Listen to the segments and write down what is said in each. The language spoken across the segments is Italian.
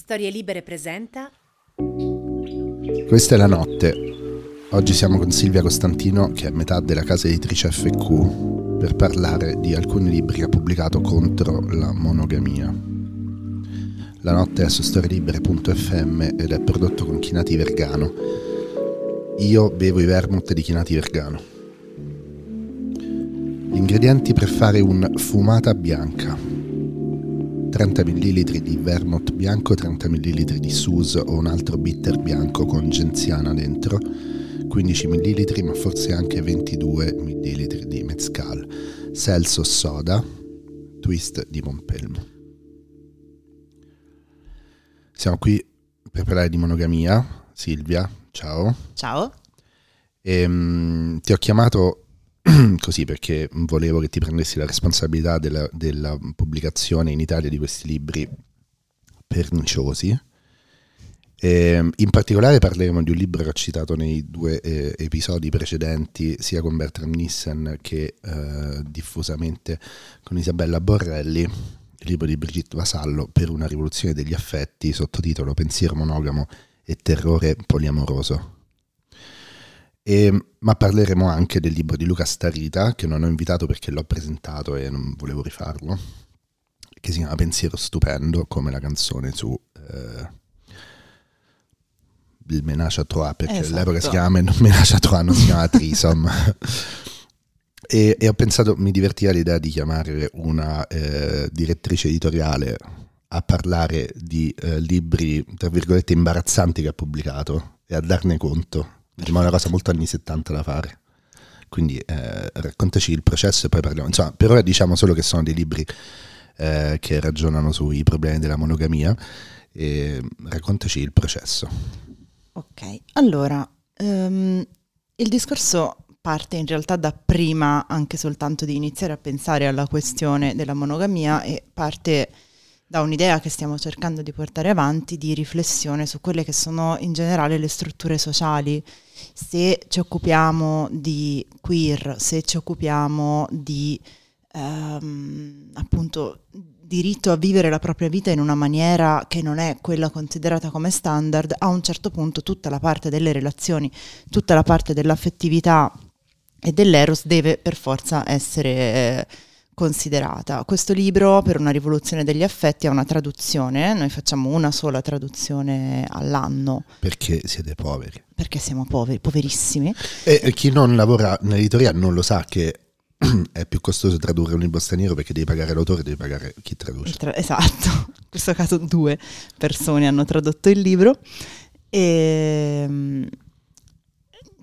Storie Libere presenta. Questa è la notte. Oggi siamo con Silvia Costantino, che è metà della casa editrice FQ, per parlare di alcuni libri che ha pubblicato contro la monogamia. La notte è su storielibere.fm ed è prodotto con Chinati Vergano. Io bevo i vermouth di Chinati Vergano. Gli ingredienti per fare un fumata bianca. 30 ml di vermouth bianco, 30 ml di Suze o un altro bitter bianco con genziana dentro, 15 ml ma forse anche 22 ml di mezcal, Celso soda, twist di Montpelmo. Siamo qui per parlare di monogamia. Silvia, ciao. Ciao. E, um, ti ho chiamato così perché volevo che ti prendessi la responsabilità della, della pubblicazione in Italia di questi libri perniciosi. E in particolare parleremo di un libro che ho citato nei due eh, episodi precedenti, sia con Bertram Nissen che eh, diffusamente con Isabella Borrelli, il libro di Brigitte Vasallo per una rivoluzione degli affetti, sottotitolo Pensiero monogamo e terrore poliamoroso. E, ma parleremo anche del libro di Luca Starita, che non ho invitato perché l'ho presentato e non volevo rifarlo, che si chiama Pensiero Stupendo, come la canzone su eh, il Menage à Trois, perché esatto. all'epoca si chiama Menage à Trois, non si chiama Trisom. e, e, ho pensato, mi divertiva l'idea di chiamare una eh, direttrice editoriale a parlare di eh, libri, tra virgolette, imbarazzanti che ha pubblicato e a darne conto È una cosa molto anni 70 da fare. Quindi eh, raccontaci il processo e poi parliamo. Insomma, per ora diciamo solo che sono dei libri eh, che ragionano sui problemi della monogamia. E raccontaci il processo. Ok, allora, um, il discorso parte in realtà da prima anche soltanto di iniziare a pensare alla questione della monogamia e parte da un'idea che stiamo cercando di portare avanti di riflessione su quelle che sono in generale le strutture sociali. Se ci occupiamo di queer, se ci occupiamo di ehm, appunto diritto a vivere la propria vita in una maniera che non è quella considerata come standard, a un certo punto tutta la parte delle relazioni, tutta la parte dell'affettività e dell'eros deve per forza essere... Eh, considerata. Questo libro, per una rivoluzione degli affetti, ha una traduzione, noi facciamo una sola traduzione all'anno. Perché siete poveri. Perché siamo poveri, poverissimi. E chi non lavora nell'editoria non lo sa che è più costoso tradurre un libro straniero perché devi pagare l'autore devi pagare chi traduce. Tra- esatto, in questo caso due persone hanno tradotto il libro. E, ehm,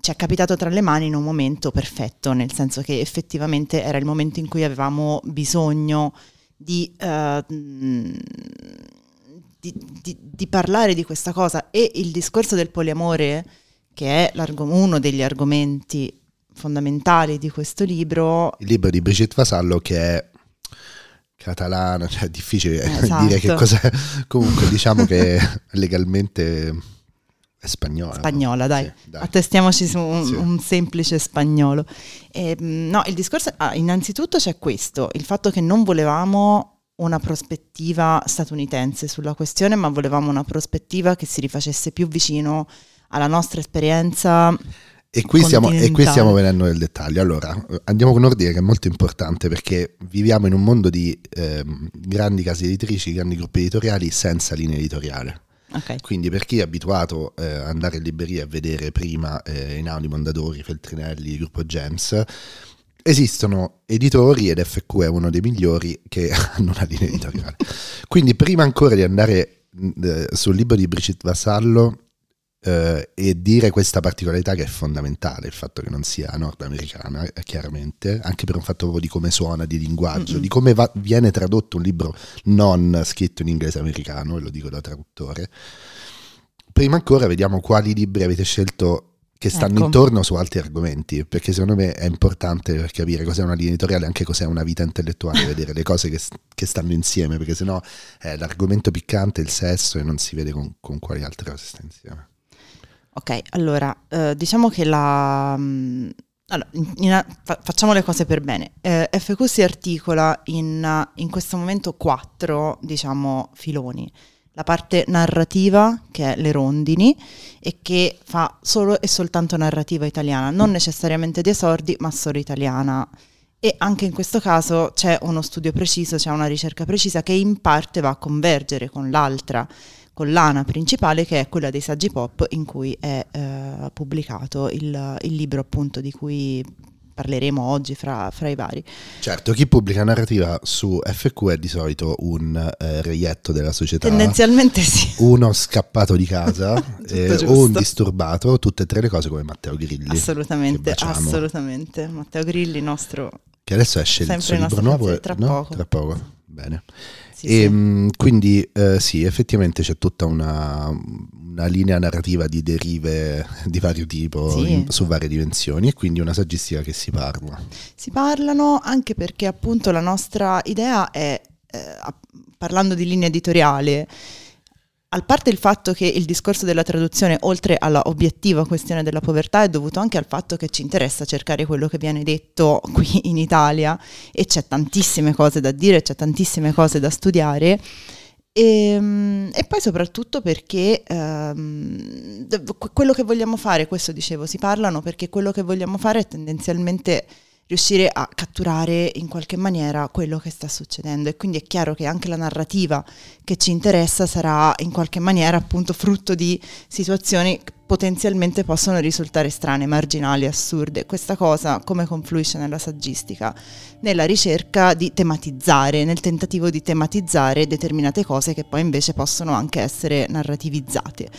ci è capitato tra le mani in un momento perfetto, nel senso che effettivamente era il momento in cui avevamo bisogno di, uh, di, di, di parlare di questa cosa e il discorso del poliamore, che è uno degli argomenti fondamentali di questo libro. Il libro di Brigitte Vasallo che è catalana, cioè è difficile esatto. dire che cos'è. Comunque diciamo che legalmente è spagnola. Spagnola, no? dai. Sì, dai. Attestiamoci su un, sì. un semplice spagnolo. E, ehm, no, il discorso, ah, innanzitutto c'è questo, il fatto che non volevamo una prospettiva statunitense sulla questione, ma volevamo una prospettiva che si rifacesse più vicino alla nostra esperienza. E qui, stiamo, e qui stiamo venendo nel dettaglio. Allora, andiamo con ordine che è molto importante perché viviamo in un mondo di eh, grandi case editrici, grandi gruppi editoriali senza linea editoriale. Okay. Quindi per chi è abituato eh, ad andare in libreria e vedere prima eh, Einaudi, Mondadori, Feltrinelli, gruppo Gems, esistono editori ed FQ è uno dei migliori che hanno una linea editoriale. Quindi prima ancora di andare eh, sul libro di Brigitte Vassallo eh, e dire questa particolarità che è fondamentale, il fatto che non sia nordamericana, eh, chiaramente, anche per un fatto proprio di come suona, di linguaggio, Mm-mm. di come va, viene tradotto un libro non scritto in inglese americano, e lo dico da traduttore. Prima ancora vediamo quali libri avete scelto che stanno ecco. intorno su altri argomenti, perché secondo me è importante per capire cos'è una linea editoriale, anche cos'è una vita intellettuale, vedere le cose che, che stanno insieme, perché sennò è l'argomento piccante, il sesso e non si vede con, con quali altre cose sta insieme. Ok, allora, eh, diciamo che la... Mm, allora, in, in, fa, facciamo le cose per bene. Eh, FQ si articola in, in questo momento quattro, diciamo, filoni. la parte narrativa, che è le rondini, e che fa solo e soltanto narrativa italiana, non necessariamente di esordi, ma solo italiana. E anche in questo caso c'è uno studio preciso, c'è una ricerca precisa che in parte va a convergere con l'altra collana principale che è quella dei saggi pop in cui è eh, pubblicato il, il libro appunto di cui parleremo oggi fra, fra, i vari. Certo, chi pubblica narrativa su FQ è di solito un eh, reietto della società. Tendenzialmente sì. Uno scappato di casa eh, o un disturbato, tutte e tre le cose come Matteo Grilli. Assolutamente, assolutamente. Matteo Grilli, nostro... Che adesso esce il suo libro nuovo. Tra no? poco. Tra poco, bene. Sì, e, sì. mh, quindi eh, sì, effettivamente c'è tutta una, una linea narrativa di derive di vario tipo Sì. in- su varie dimensioni e quindi una saggistica che si parla. Si parlano anche perché appunto la nostra idea è, eh, parlando di linea editoriale, a parte il fatto che il discorso della traduzione, oltre alla obiettiva questione della povertà, è dovuto anche al fatto che ci interessa cercare quello che viene detto qui in Italia e c'è tantissime cose da dire, c'è tantissime cose da studiare. E, e poi soprattutto perché ehm, quello che vogliamo fare, questo dicevo, si parlano perché quello che vogliamo fare è tendenzialmente riuscire a catturare in qualche maniera quello che sta succedendo e quindi è chiaro che anche la narrativa che ci interessa sarà in qualche maniera appunto frutto di situazioni che potenzialmente possono risultare strane, marginali, assurde. Questa cosa come confluisce nella saggistica? Nella ricerca di tematizzare, nel tentativo di tematizzare determinate cose che poi invece possono anche essere narrativizzate.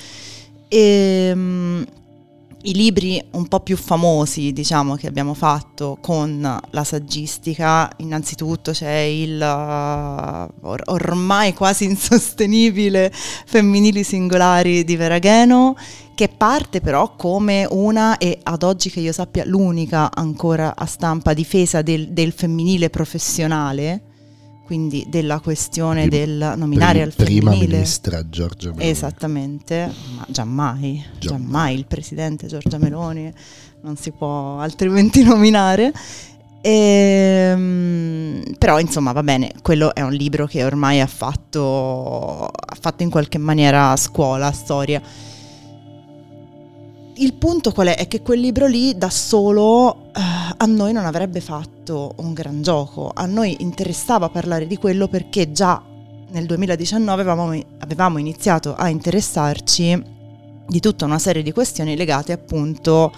E, mm, i libri un po' più famosi, diciamo, che abbiamo fatto con la saggistica, innanzitutto c'è il uh, or- ormai quasi insostenibile Femminili singolari di Veragheno, che parte però come una, e ad oggi che io sappia l'unica ancora a stampa difesa del, del femminile professionale, quindi della questione Prim- del nominare al Prima femminile. ministra Giorgia Meloni. Esattamente, ma giammai, Giammai. giammai il presidente Giorgia Meloni non si può altrimenti nominare. Ehm, però insomma va bene, quello è un libro che ormai ha fatto, ha fatto in qualche maniera scuola, storia. Il punto qual è? È che quel libro lì da solo eh, a noi non avrebbe fatto un gran gioco, a noi interessava parlare di quello perché già nel 2019 avevamo, avevamo iniziato a interessarci di tutta una serie di questioni legate appunto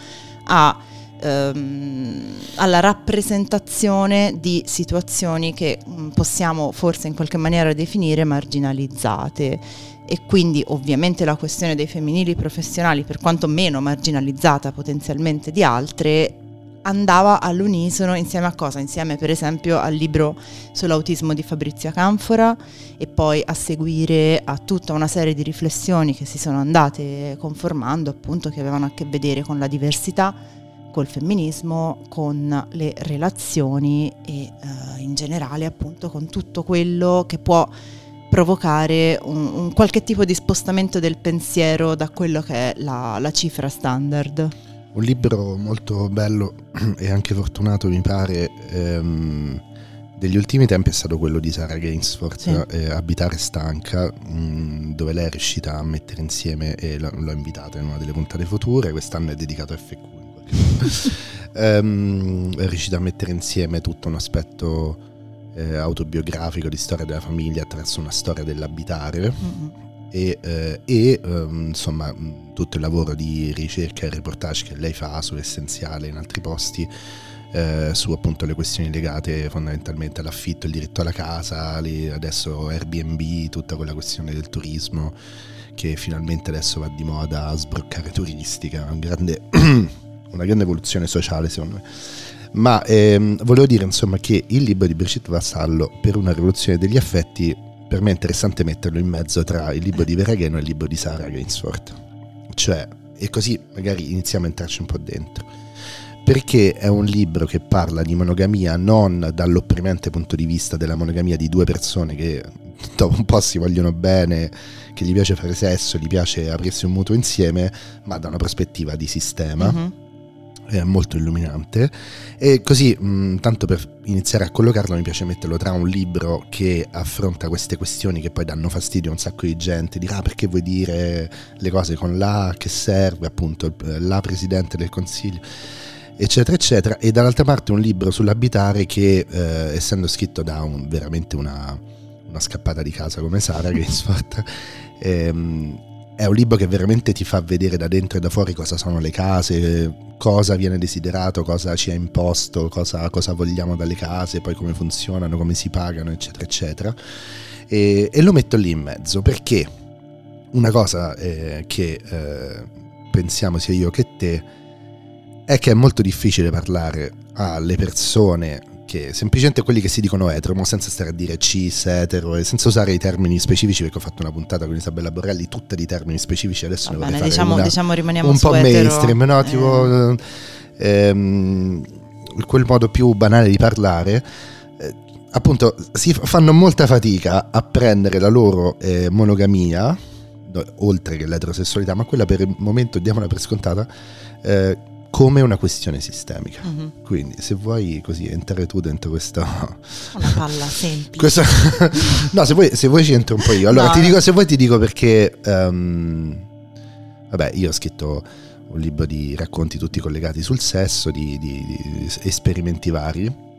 a, ehm, alla rappresentazione di situazioni che mh, possiamo forse in qualche maniera definire marginalizzate e quindi ovviamente la questione dei femminili professionali per quanto meno marginalizzata potenzialmente di altre andava all'unisono insieme a cosa? Insieme per esempio al libro sull'autismo di Fabrizia Canfora e poi a seguire a tutta una serie di riflessioni che si sono andate conformando appunto che avevano a che vedere con la diversità, col femminismo, con le relazioni e eh, in generale appunto con tutto quello che può provocare un, un qualche tipo di spostamento del pensiero da quello che è la, la cifra standard. Un libro molto bello e anche fortunato, mi pare, ehm, degli ultimi tempi è stato quello di Sara Gainsford, Sì. eh, Abitare stanca, mh, dove lei è riuscita a mettere insieme, e l- l'ho invitata in una delle puntate future, quest'anno è dedicato a FQ. Ehm, è riuscita a mettere insieme tutto un aspetto eh, autobiografico di storia della famiglia attraverso una storia dell'abitare Mm-mm. e, eh, e, ehm, insomma mh, tutto il lavoro di ricerca e reportage che lei fa sull'essenziale in altri posti eh, su appunto le questioni legate fondamentalmente all'affitto, il diritto alla casa, le- adesso Airbnb, tutta quella questione del turismo che finalmente adesso va di moda a sbroccare turistica, un grande, una grande evoluzione sociale secondo me. Ma ehm, volevo dire insomma che il libro di Brigitte Vassallo per una rivoluzione degli affetti per me è interessante metterlo in mezzo tra il libro di Veragheno e il libro di Sara Gainsford. Cioè, e così magari iniziamo a entrarci un po' dentro. Perché è un libro che parla di monogamia non dall'opprimente punto di vista della monogamia di due persone che dopo un po' si vogliono bene, che gli piace fare sesso, gli piace aprirsi un mutuo insieme, ma da una prospettiva di sistema Mhm. È molto illuminante. E così mh, tanto per iniziare a collocarlo mi piace metterlo tra un libro che affronta queste questioni che poi danno fastidio a un sacco di gente. Dirà ah, perché vuoi dire le cose con la che serve appunto la presidente del consiglio? Eccetera eccetera. E dall'altra parte un libro sull'abitare che eh, essendo scritto da un, veramente una, una, scappata di casa come Sara che ehm, è un libro che veramente ti fa vedere da dentro e da fuori cosa sono le case, cosa viene desiderato, cosa ci è imposto, cosa, cosa vogliamo dalle case, poi come funzionano, come si pagano, eccetera, eccetera. E, e lo metto lì in mezzo perché una cosa eh, che eh, pensiamo sia io che te è che è molto difficile parlare alle persone che semplicemente quelli che si dicono etero, senza stare a dire cis, etero, e senza usare i termini specifici, perché ho fatto una puntata con Isabella Borrelli, tutte di termini specifici, adesso Va ne bene, diciamo, una, diciamo rimaniamo un po' etero. mainstream, no? Tipo, eh. ehm, quel modo più banale di parlare eh, appunto si fanno molta fatica a prendere la loro eh, monogamia oltre che l'eterosessualità ma quella per il momento diamola per scontata eh, come una questione sistemica. Mm-hmm. Quindi se vuoi così entrare tu dentro questa... Una palla semplice. questa... no, se vuoi, se vuoi ci entro un po' io. Allora, no. ti dico, se vuoi ti dico perché... Um... Vabbè, io ho scritto un libro di racconti tutti collegati sul sesso, di, di, di esperimenti vari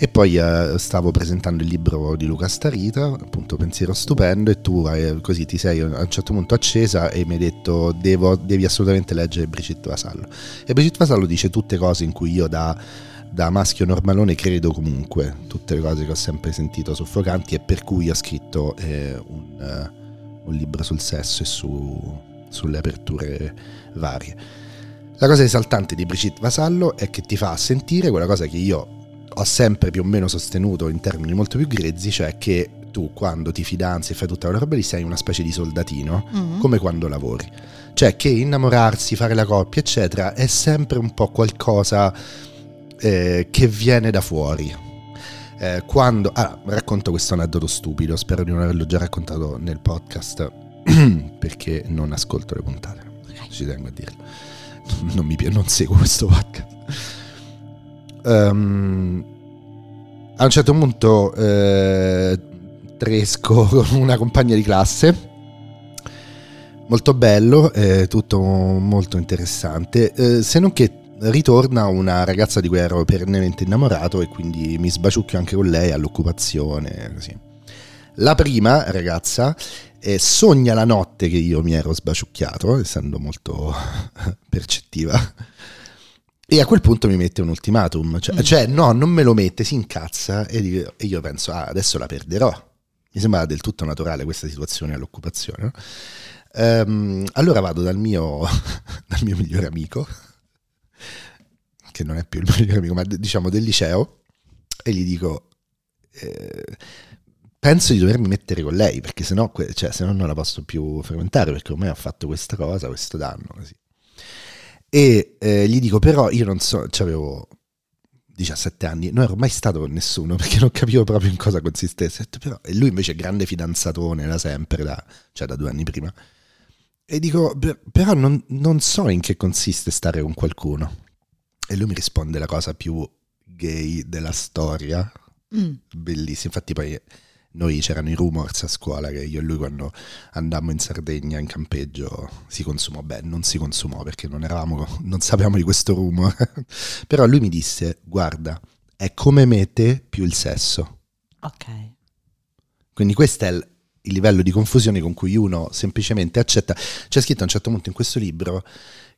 e poi eh, stavo presentando il libro di Luca Starita, appunto Pensiero Stupendo, e tu eh, così ti sei a un certo punto accesa e mi hai detto devo, devi assolutamente leggere Brigitte Vasallo. E Brigitte Vasallo dice tutte cose in cui io da, da maschio normalone credo comunque, tutte le cose che ho sempre sentito soffocanti e per cui ho scritto eh, un, uh, un, libro sul sesso e su, sulle aperture varie. La cosa esaltante di Brigitte Vasallo è che ti fa sentire quella cosa che io ho sempre più o meno sostenuto in termini molto più grezzi, cioè che tu quando ti fidanzi e fai tutta quella roba lì sei una specie di soldatino, mm-hmm. come quando lavori. Cioè che innamorarsi, fare la coppia, eccetera, è sempre un po' qualcosa eh, che viene da fuori. Eh, quando... Ah, racconto questo aneddoto stupido, spero di non averlo già raccontato nel podcast, perché non ascolto le puntate, ci tengo a dirlo. Non, mi, non seguo questo podcast um, a un certo punto eh, tresco con una compagna di classe molto bello, eh, tutto molto interessante, eh, se non che ritorna una ragazza di cui ero perennemente innamorato e quindi mi sbaciucchio anche con lei all'occupazione. Così. La prima ragazza eh, sogna la notte che io mi ero sbaciucchiato, essendo molto percettiva e a quel punto mi mette un ultimatum, cioè, mm. cioè no, non me lo mette, si incazza e, dico, e io penso, ah, adesso la perderò. Mi sembra del tutto naturale questa situazione all'occupazione. No? Um, allora vado dal mio, dal mio migliore amico, che non è più il mio migliore amico, ma diciamo del liceo, e gli dico, eh, penso di dovermi mettere con lei, perché cioè, se no non la posso più frequentare, perché ormai ha fatto questa cosa, questo danno. Così. E eh, gli dico, però io non so, avevo 17 anni, non ero mai stato con nessuno perché non capivo proprio in cosa consistesse. Però, e lui invece è grande fidanzatone da sempre, da, cioè da due anni prima. E dico, però non, non so in che consiste stare con qualcuno. E lui mi risponde la cosa più gay della storia. Mm. Bellissima. Infatti poi noi c'erano i rumors a scuola che io e lui quando andammo in Sardegna in campeggio si consumò, beh non si consumò perché non eravamo, non sapevamo di questo rumor, però lui mi disse guarda è come me te più il sesso. Ok. Quindi questo è il, il livello di confusione con cui uno semplicemente accetta, c'è scritto a un certo punto in questo libro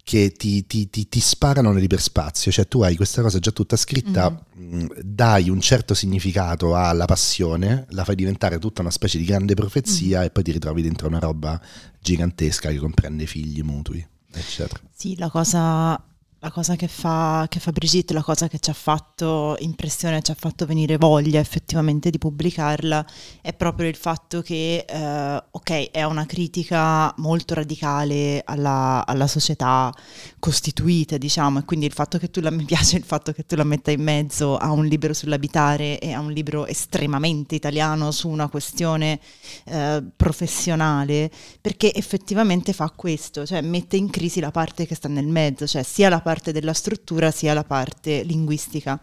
che ti, ti, ti, ti, sparano nell'iperspazio, cioè tu hai questa cosa già tutta scritta, mm-hmm. dai un certo significato alla passione, la fai diventare tutta una specie di grande profezia mm-hmm. e poi ti ritrovi dentro una roba gigantesca che comprende figli, mutui, eccetera. Sì, la cosa la cosa che fa, che fa Brigitte, la cosa che ci ha fatto impressione, ci ha fatto venire voglia effettivamente di pubblicarla, è proprio il fatto che, eh, ok, è una critica molto radicale alla, alla, società costituita, diciamo, e quindi il fatto che tu la, mi piace il fatto che tu la metta in mezzo a un libro sull'abitare e a un libro estremamente italiano su una questione eh, professionale, perché effettivamente fa questo, cioè mette in crisi la parte che sta nel mezzo, cioè sia la parte parte della struttura sia la parte linguistica.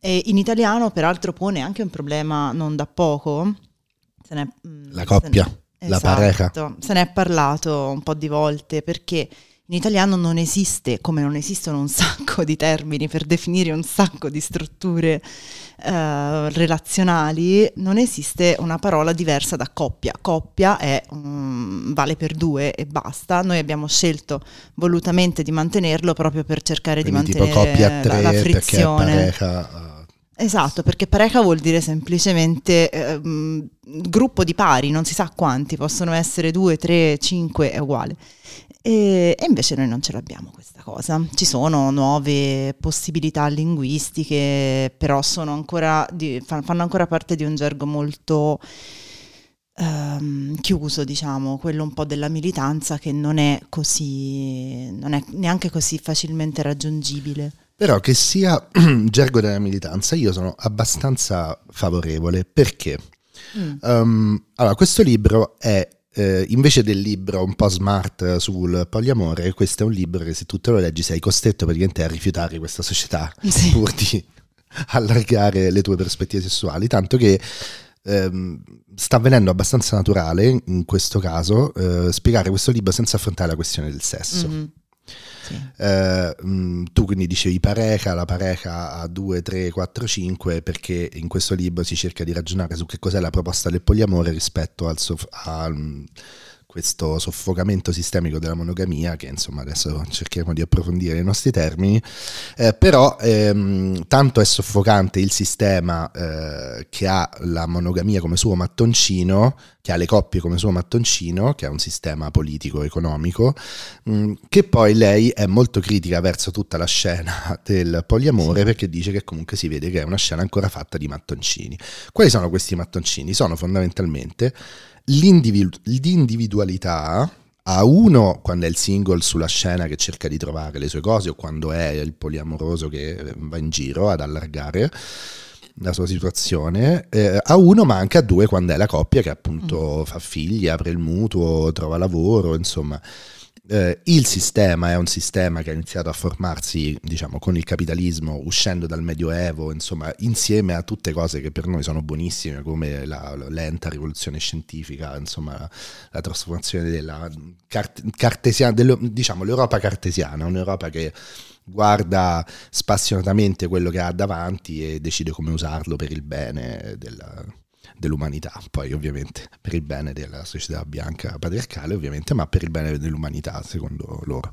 E in italiano, peraltro, pone anche un problema non da poco. Mm, la coppia, ne, la esatto, pareja. Se ne è parlato un po' di volte perché in italiano non esiste, come non esistono un sacco di termini per definire un sacco di strutture eh, relazionali, non esiste una parola diversa da coppia. Coppia è, um, vale per due e basta. Noi abbiamo scelto volutamente di mantenerlo proprio per cercare Quindi di mantenere coppia tre, la, la frizione. Pareja, eh. Esatto, perché pareja vuol dire semplicemente eh, gruppo di pari, non si sa quanti, possono essere due, tre, cinque, è uguale. E, e, invece noi non ce l'abbiamo questa cosa. Ci sono nuove possibilità linguistiche, però ancora di, fanno ancora parte di un gergo molto um, chiuso, diciamo, quello un po' della militanza che non è così, non è neanche così facilmente raggiungibile. Però che sia gergo della militanza, io sono abbastanza favorevole perché mm. um, allora, questo libro è eh, invece del libro un po' smart sul poliamore, questo è un libro che se tu te lo leggi sei costretto praticamente a rifiutare questa società sì. pur di allargare le tue prospettive sessuali, tanto che ehm, sta avvenendo abbastanza naturale in questo caso eh, spiegare questo libro senza affrontare la questione del sesso. Mm-hmm. Eh, mh, tu quindi dicevi pareja, la pareja a 2, 3, 4, 5 perché in questo libro si cerca di ragionare su che cos'è la proposta del poliamore rispetto al, sof- al questo soffocamento sistemico della monogamia, che insomma adesso cercheremo di approfondire nei nostri termini, eh, però ehm, tanto è soffocante il sistema eh, che ha la monogamia come suo mattoncino, che ha le coppie come suo mattoncino, che è un sistema politico-economico, mh, mm, che poi lei è molto critica verso tutta la scena del poliamore sì. perché dice che comunque si vede che è una scena ancora fatta di mattoncini. Quali sono questi mattoncini? Sono fondamentalmente l'individu- l'individualità a uno quando è il single sulla scena che cerca di trovare le sue cose o quando è il poliamoroso che va in giro ad allargare la sua situazione, eh, a uno ma anche a due quando è la coppia che appunto mm. fa figli, apre il mutuo, trova lavoro, insomma eh, il sistema è un sistema che ha iniziato a formarsi diciamo, con il capitalismo, uscendo dal Medioevo, insomma, insieme a tutte cose che per noi sono buonissime, come la, la lenta rivoluzione scientifica, insomma, la, la trasformazione della cart- cartesiana, dello, diciamo, l'Europa cartesiana, un'Europa che guarda spassionatamente quello che ha davanti e decide come usarlo per il bene della, dell'umanità, poi ovviamente per il bene della società bianca patriarcale, ovviamente, ma per il bene dell'umanità, secondo loro.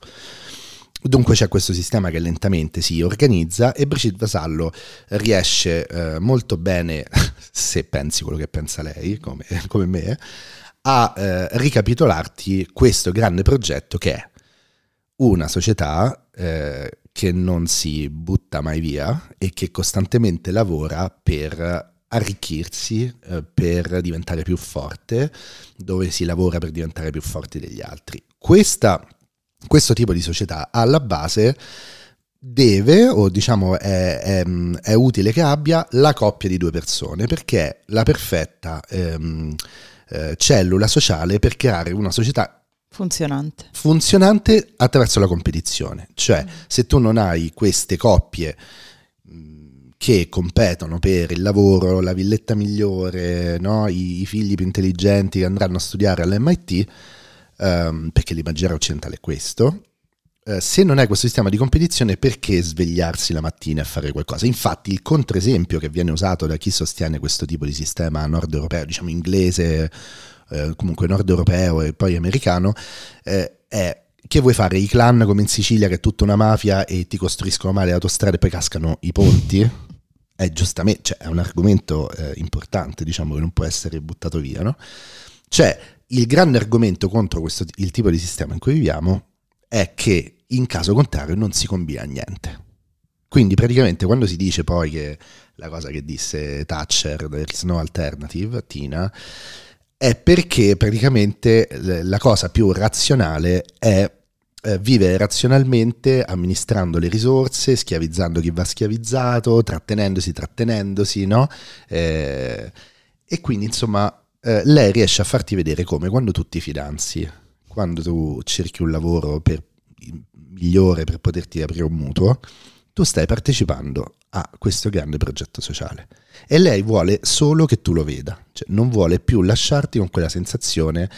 Dunque c'è questo sistema che lentamente si organizza e Brigitte Vasallo riesce eh, molto bene, se pensi quello che pensa lei, come, come me, a eh, ricapitolarti questo grande progetto che è una società eh, che non si butta mai via e che costantemente lavora per arricchirsi eh, per diventare più forte, dove si lavora per diventare più forti degli altri. Questa, questo tipo di società alla base deve, o diciamo è, è, è, utile che abbia, la coppia di due persone, perché è la perfetta ehm, eh, cellula sociale per creare una società funzionante. funzionante attraverso la competizione. Cioè, mm. se tu non hai queste coppie che competono per il lavoro, la villetta migliore, no? I, I, figli più intelligenti che andranno a studiare all'MIT, um, perché l'immaginario occidentale è questo. Uh, se non hai questo sistema di competizione, perché svegliarsi la mattina e fare qualcosa? Infatti, il controesempio che viene usato da chi sostiene questo tipo di sistema nord europeo, diciamo inglese, eh, comunque nord europeo e poi americano, eh, è che vuoi fare? I clan come in Sicilia, che è tutta una mafia e ti costruiscono male le autostrade e poi cascano i ponti? È giustamente, cioè, è un argomento eh, importante, diciamo, che non può essere buttato via, no? Cioè, il grande argomento contro questo, il tipo di sistema in cui viviamo è che in caso contrario non si combina niente. Quindi praticamente quando si dice poi che la cosa che disse Thatcher, there is no alternative, Tina, è perché praticamente la cosa più razionale è eh, vivere razionalmente amministrando le risorse, schiavizzando chi va schiavizzato, trattenendosi, trattenendosi, no? Eh, e quindi insomma eh, lei riesce a farti vedere come quando tu ti fidanzi, quando tu cerchi un lavoro per migliore per poterti aprire un mutuo, tu stai partecipando a questo grande progetto sociale. E lei vuole solo che tu lo veda, cioè non vuole più lasciarti con quella sensazione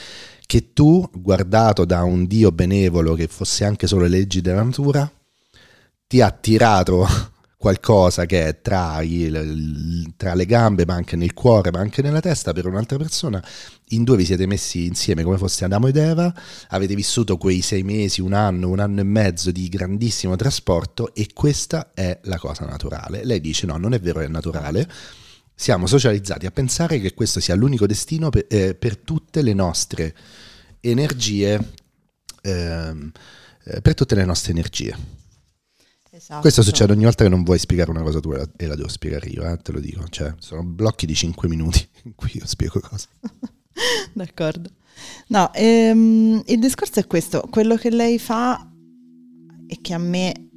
che tu, guardato da un Dio benevolo che fosse anche solo le leggi della natura, ti ha tirato qualcosa che è tra, il, tra, le gambe, ma anche nel cuore, ma anche nella testa per un'altra persona. In due vi siete messi insieme come foste Adamo ed Eva, avete vissuto quei sei mesi, un anno, un anno e mezzo di grandissimo trasporto e questa è la cosa naturale. Lei dice no, non è vero, è naturale. Siamo socializzati a pensare che questo sia l'unico destino per, eh, per tutte le nostre energie, ehm, eh, per tutte le nostre energie. Esatto. Questo succede ogni volta che non vuoi spiegare una cosa tu e la, e la devo spiegare io, eh, te lo dico. Cioè, sono blocchi di 5 minuti in cui io spiego cose. D'accordo. No, ehm, il discorso è questo. Quello che lei fa e che a me,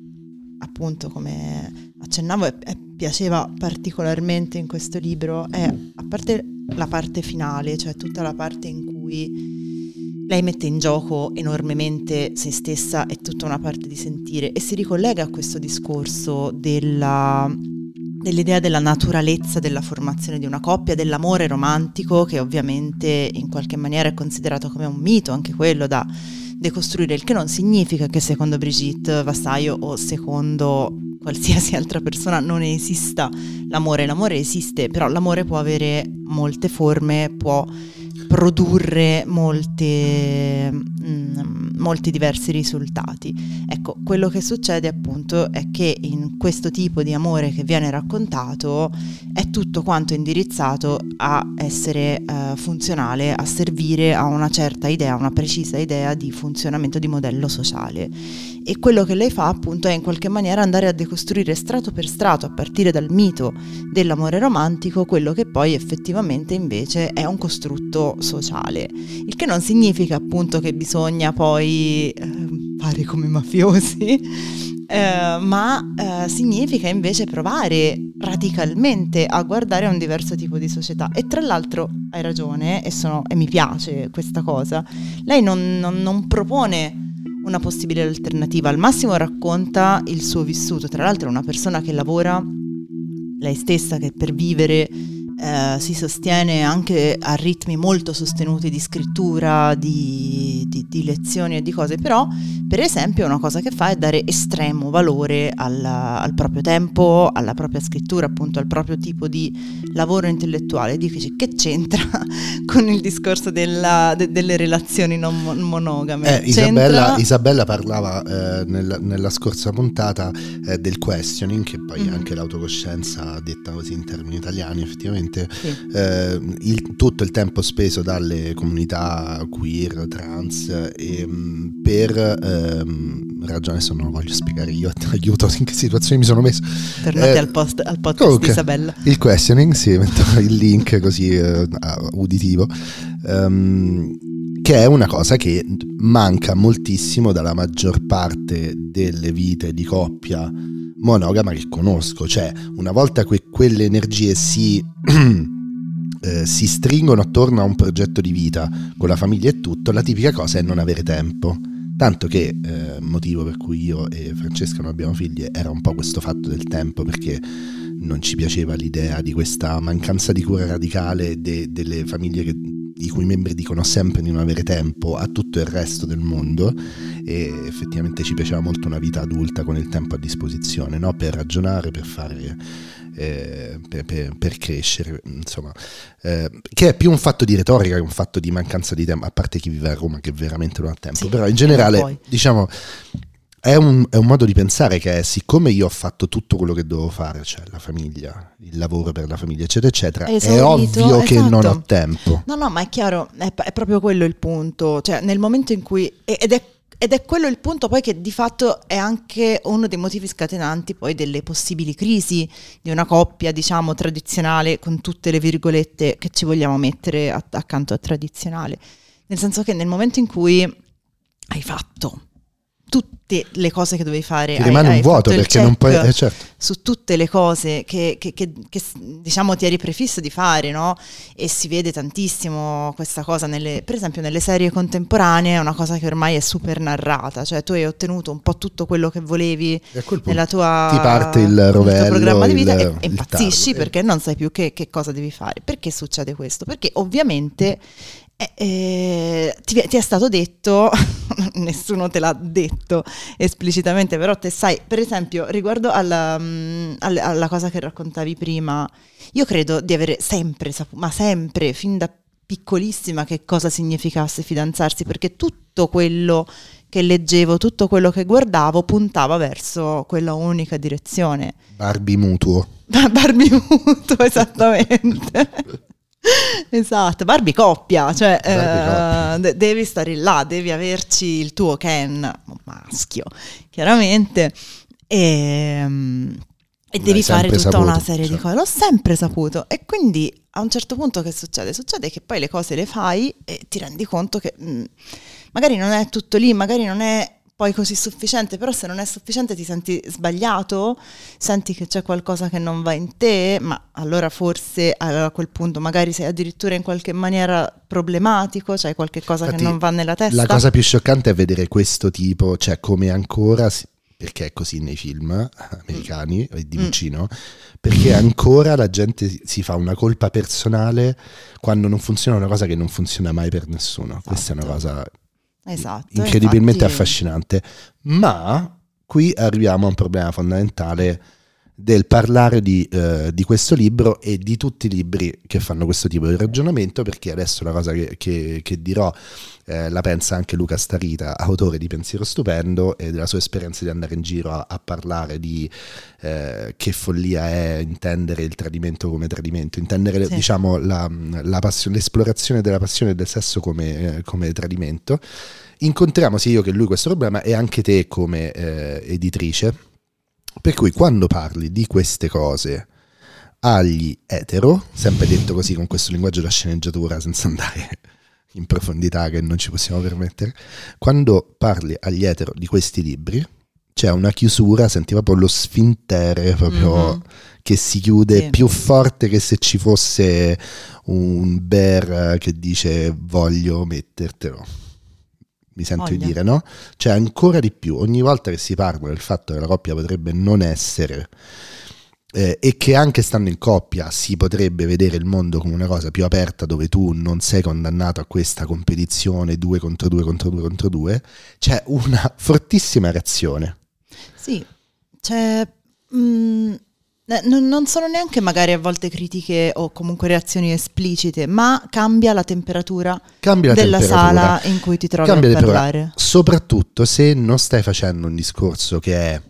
appunto, come accennavo, è, è, piaceva particolarmente in questo libro è, a parte la parte finale, cioè tutta la parte in cui lei mette in gioco enormemente se stessa e tutta una parte di sentire e si ricollega a questo discorso della, dell'idea della naturalezza della formazione di una coppia, dell'amore romantico che ovviamente in qualche maniera è considerato come un mito, anche quello da decostruire, il che non significa che secondo Brigitte Vassaio o secondo qualsiasi altra persona non esista l'amore, l'amore esiste, però l'amore può avere molte forme, può produrre molte, mm, molti diversi risultati. Ecco, quello che succede appunto è che in questo tipo di amore che viene raccontato è tutto quanto indirizzato a essere uh, funzionale, a servire a una certa idea, una precisa idea di funzionamento di modello sociale. E quello che lei fa appunto è in qualche maniera andare a decostruire strato per strato, a partire dal mito dell'amore romantico, quello che poi effettivamente invece è un costrutto sociale. Il che non significa appunto che bisogna poi eh, fare come mafiosi. Eh, ma eh, significa invece provare radicalmente a guardare a un diverso tipo di società. E tra l'altro hai ragione, e, sono, e mi piace questa cosa, lei non, non, non propone una possibile alternativa, al massimo racconta il suo vissuto, tra l'altro è una persona che lavora lei stessa, che per vivere eh, si sostiene anche a ritmi molto sostenuti di scrittura, di, di, di, lezioni e di cose, però per esempio una cosa che fa è dare estremo valore alla, al proprio tempo, alla propria scrittura, appunto al proprio tipo di lavoro intellettuale. Dici che c'entra con il discorso della, de, delle relazioni non monogame? Eh, Isabella, Isabella, parlava eh, nella, nella, scorsa puntata eh, del questioning, che poi mm. anche l'autocoscienza detta così in termini italiani effettivamente sicuramente sì. eh, il, tutto il tempo speso dalle comunità queer, trans, e, ehm, per ehm, ragione, adesso non lo voglio spiegare io, aiuto in che situazione mi sono messo. Tornate eh, al, post, al podcast comunque, di Isabella. Il questioning, sì, metto il link così eh, uditivo. Um, che è una cosa che manca moltissimo dalla maggior parte delle vite di coppia monogama che conosco, cioè una volta che quelle energie si, eh, si stringono attorno a un progetto di vita con la famiglia e tutto, la tipica cosa è non avere tempo. Tanto che eh, motivo per cui io e Francesca non abbiamo figli era un po' questo fatto del tempo, perché non ci piaceva l'idea di questa mancanza di cura radicale de- delle famiglie che i cui membri dicono sempre di non avere tempo a tutto il resto del mondo e effettivamente ci piaceva molto una vita adulta con il tempo a disposizione no? per ragionare, per fare... Eh, per, per, per, crescere, insomma, eh, che è più un fatto di retorica che un fatto di mancanza di tempo, a parte chi vive a Roma che veramente non ha tempo, sì, però in generale, diciamo, è un, è un, modo di pensare che è siccome io ho fatto tutto quello che dovevo fare, cioè la famiglia, il lavoro per la famiglia, eccetera, eccetera, è ovvio esatto. che non ho tempo. No, no, ma è chiaro, è, è, proprio quello il punto. Cioè, nel momento in cui. Ed è, ed è quello il punto poi che di fatto è anche uno dei motivi scatenanti poi delle possibili crisi di una coppia, diciamo, tradizionale, con tutte le virgolette che ci vogliamo mettere accanto a tradizionale. Nel senso che nel momento in cui hai fatto tutte le cose che dovevi fare. Ti rimane hai, un vuoto perché non puoi... Eh, certo. Su tutte le cose che, che, che, che, diciamo ti eri prefisso di fare, no? E si vede tantissimo questa cosa, nelle, per esempio nelle serie contemporanee è una cosa che ormai è super narrata, cioè tu hai ottenuto un po' tutto quello che volevi nella tua... Ti parte il rovello, il programma di vita il, e, e impazzisci perché non sai più che, cosa devi fare. Perché succede questo? Perché ovviamente eh, eh, ti, ti, è stato detto, nessuno te l'ha detto esplicitamente, però te sai, per esempio, riguardo alla, um, alla, alla cosa che raccontavi prima, io credo di avere sempre saputo, ma sempre, fin da piccolissima, che cosa significasse fidanzarsi, perché tutto quello che leggevo, tutto quello che guardavo puntava verso quella unica direzione. Barbie mutuo. Barbie mutuo, esattamente. esatto, Barbie coppia, cioè Barbie eh, devi stare là, devi averci il tuo Ken maschio, chiaramente, e, mm, e devi fare tutta saputo, una serie cioè. di cose. L'ho sempre saputo e quindi a un certo punto che succede? Succede che poi le cose le fai e ti rendi conto che mh, mm, magari non è tutto lì, magari non è poi così sufficiente, però se non è sufficiente ti senti sbagliato, senti che c'è qualcosa che non va in te, ma allora forse a quel punto magari sei addirittura in qualche maniera problematico, c'è qualche cosa Infatti, che non va nella testa. La cosa più scioccante è vedere questo tipo, cioè come ancora, perché è così nei film americani mm. di vicino, mm. perché ancora la gente si fa una colpa personale quando non funziona una cosa che non funziona mai per nessuno. Esatto. Questa è una esatto. cosa Esatto, incredibilmente infatti... affascinante. Ma qui arriviamo a un problema fondamentale del parlare di, eh, di, questo libro e di tutti i libri che fanno questo tipo di ragionamento, perché adesso la cosa che, che, che dirò eh, la pensa anche Luca Starita, autore di Pensiero Stupendo e della sua esperienza di andare in giro a, a parlare di eh, che follia è intendere il tradimento come tradimento, intendere sì. diciamo, la, la passione, l'esplorazione della passione e del sesso come, eh, come tradimento. Incontriamo sia io che lui questo problema e anche te come eh, editrice per cui quando parli di queste cose agli etero, sempre detto così con questo linguaggio da sceneggiatura senza andare in profondità che non ci possiamo permettere, quando parli agli etero di questi libri c'è una chiusura, senti proprio lo sfintere proprio mm-hmm. che si chiude sì. più forte che se ci fosse un bear che dice voglio mettertelo mi sento di dire, no? Cioè ancora di più, ogni volta che si parla del fatto che la coppia potrebbe non essere eh, e che anche stando in coppia si potrebbe vedere il mondo come una cosa più aperta dove tu non sei condannato a questa competizione due contro due contro due contro due, c'è una fortissima reazione. Sì, c'è... Mm, non sono neanche magari a volte critiche o comunque reazioni esplicite, ma cambia la temperatura cambia la della temperatura. sala in cui ti trovi cambia a parlare. Soprattutto se non stai facendo un discorso che è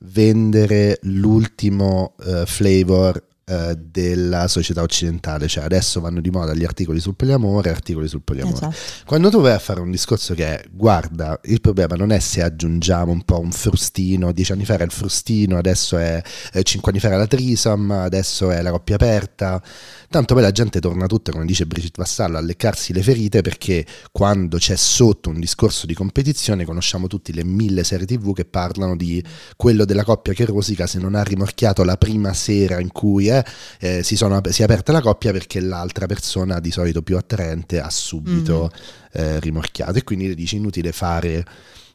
vendere l'ultimo uh, flavor eh, della società occidentale, cioè adesso vanno di moda gli articoli sul poliamore e articoli sul poliamore. Esatto. Quando tu vai a fare un discorso che è, guarda, il problema non è se aggiungiamo un po' un frustino, dieci anni fa era il frustino, adesso è, è cinque anni fa era la trisom, adesso è la coppia aperta, tanto poi la gente torna tutta, come dice Brigitte Vassallo, a leccarsi le ferite perché quando c'è sotto un discorso di competizione conosciamo tutti le mille serie tv che parlano di quello della coppia che rosica se non ha rimorchiato la prima sera in cui è eh, si, sono, si, è aperta la coppia perché l'altra persona di solito più attraente ha subito mm. eh, rimorchiato e quindi le dici inutile fare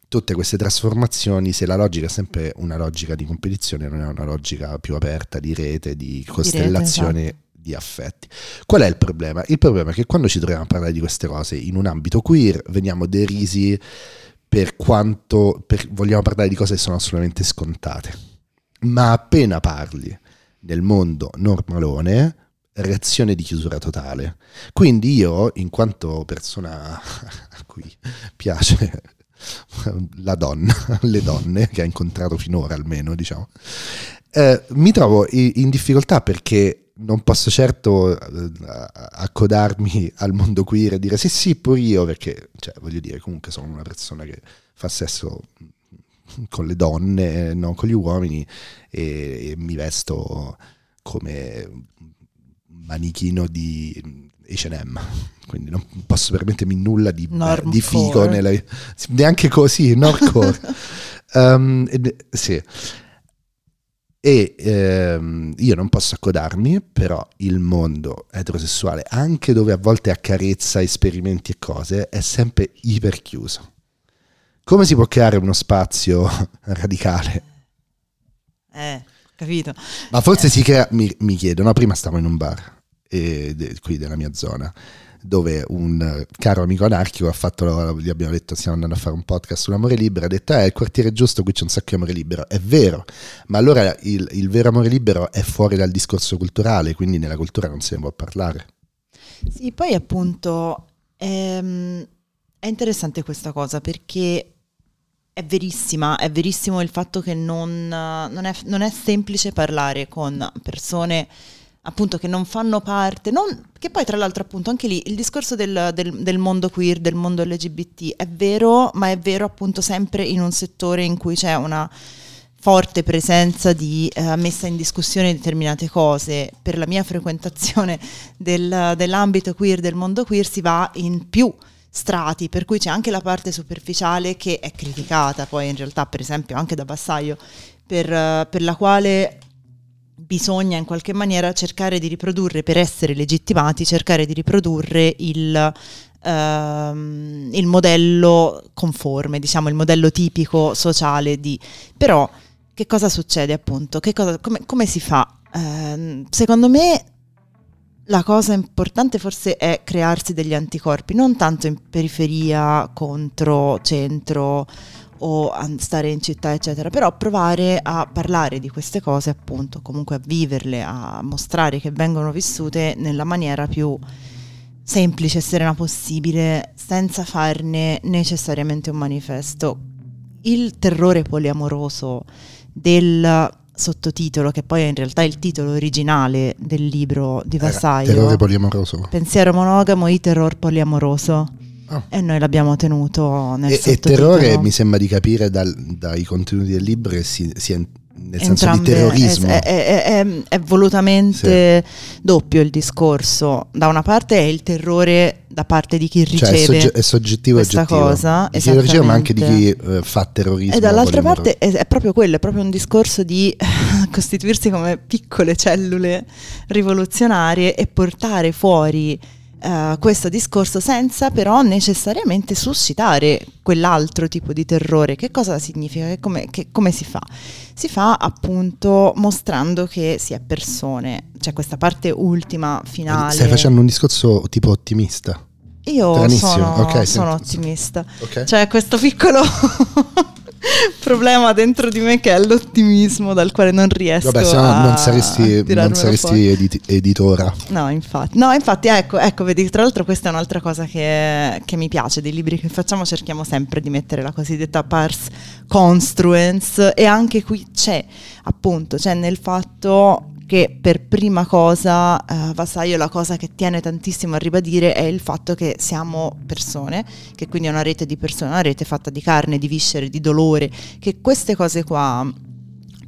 tutte queste trasformazioni se la logica è sempre una logica di competizione non è una logica più aperta di rete, di costellazione di, rete, esatto. Di affetti. Qual è il problema? Il problema è che quando ci troviamo a parlare di queste cose in un ambito queer veniamo derisi per quanto per, vogliamo parlare di cose che sono assolutamente scontate. Ma appena parli nel mondo normalone reazione di chiusura totale. Quindi io, in quanto persona a cui piace la donna, le donne che ha incontrato finora almeno, diciamo, eh, mi trovo in difficoltà perché non posso certo eh, accodarmi al mondo queer e dire sì sì pure io perché cioè, voglio dire comunque sono una persona che fa sesso con le donne, non con gli uomini e, e mi vesto come manichino di H&M quindi non posso permettermi nulla di, eh, di figo nella, neanche così normcore um, sì e ehm, io non posso accodarmi, però il mondo eterosessuale, anche dove a volte accarezza esperimenti e cose, è sempre iperchiuso. Come si può creare uno spazio radicale? Eh, capito. Ma forse eh. si crea, mi, mi chiedo, no? prima stavo in un bar eh, de, qui della mia zona dove un caro amico anarchico ha fatto, gli abbiamo detto stiamo andando a fare un podcast sull'amore libero, ha detto eh, è il quartiere giusto, qui c'è un sacco di amore libero, è vero, ma allora il, il vero amore libero è fuori dal discorso culturale, quindi nella cultura non se ne può parlare. Sì, poi appunto ehm, è interessante questa cosa perché è verissima, è verissimo il fatto che non, non, è, non è semplice parlare con persone appunto che non fanno parte, non, che poi tra l'altro appunto anche lì il discorso del, del, del, mondo queer, del mondo LGBT è vero, ma è vero appunto sempre in un settore in cui c'è una forte presenza di eh, messa in discussione di determinate cose. Per la mia frequentazione del, dell'ambito queer, del mondo queer, si va in più strati, per cui c'è anche la parte superficiale che è criticata poi in realtà per esempio anche da Bassaio, per, per la quale bisogna in qualche maniera cercare di riprodurre, per essere legittimati, cercare di riprodurre il, ehm, il modello conforme, diciamo il modello tipico sociale di... Però che cosa succede appunto? Cosa, come, come, si fa? Eh, secondo me la cosa importante forse è crearsi degli anticorpi, non tanto in periferia, contro, centro, o stare in città, eccetera, però provare a parlare di queste cose, appunto, comunque a viverle, a mostrare che vengono vissute nella maniera più semplice e serena possibile, senza farne necessariamente un manifesto. Il terrore poliamoroso del sottotitolo, che poi è in realtà il titolo originale del libro di Vassaio. Terrore poliamoroso. Pensiero monogamo e terror poliamoroso Oh. E noi l'abbiamo tenuto nel e, e terrore mi sembra di capire dal, dai contenuti del libro che sia si nel senso Entrambe, di terrorismo. È, è, è, è volutamente sì. doppio il discorso. Da una parte è il terrore da parte di chi cioè, riceve cioè, è soggettivo questa oggettivo. cosa, di chi riceve, ma anche di chi uh, fa terrorismo. E dall'altra parte è, proprio quello, è proprio un discorso di costituirsi come piccole cellule rivoluzionarie e portare fuori uh, questo discorso senza però necessariamente suscitare quell'altro tipo di terrore. Che cosa significa? Che come, che, come si fa? Si fa appunto mostrando che si è persone. C'è questa parte ultima, finale. Stai facendo un discorso tipo ottimista. Io sono, okay, sono ottimista. Okay. Cioè questo piccolo problema dentro di me che è l'ottimismo dal quale non riesco Vabbè, se no non saresti, non saresti edit- editora. No, infatti. No, infatti, ecco, ecco, vedi, tra l'altro questa è un'altra cosa che, che, mi piace dei libri che facciamo, cerchiamo sempre di mettere la cosiddetta pars construence e anche qui c'è, appunto, c'è nel fatto che per prima cosa uh, Vassaio la cosa che tiene tantissimo a ribadire è il fatto che siamo persone, che quindi è una rete di persone, una rete fatta di carne, di viscere, di dolore, che queste cose qua,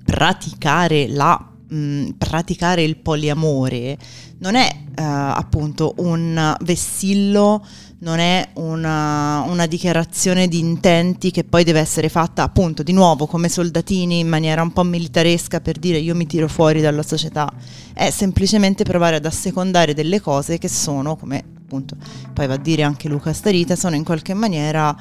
praticare la mh, praticare il poliamore non è uh, appunto un vessillo non è una, una, dichiarazione di intenti che poi deve essere fatta appunto di nuovo come soldatini in maniera un po' militaresca per dire io mi tiro fuori dalla società, è semplicemente provare ad assecondare delle cose che sono, come appunto poi va a dire anche Luca Starita, sono in qualche maniera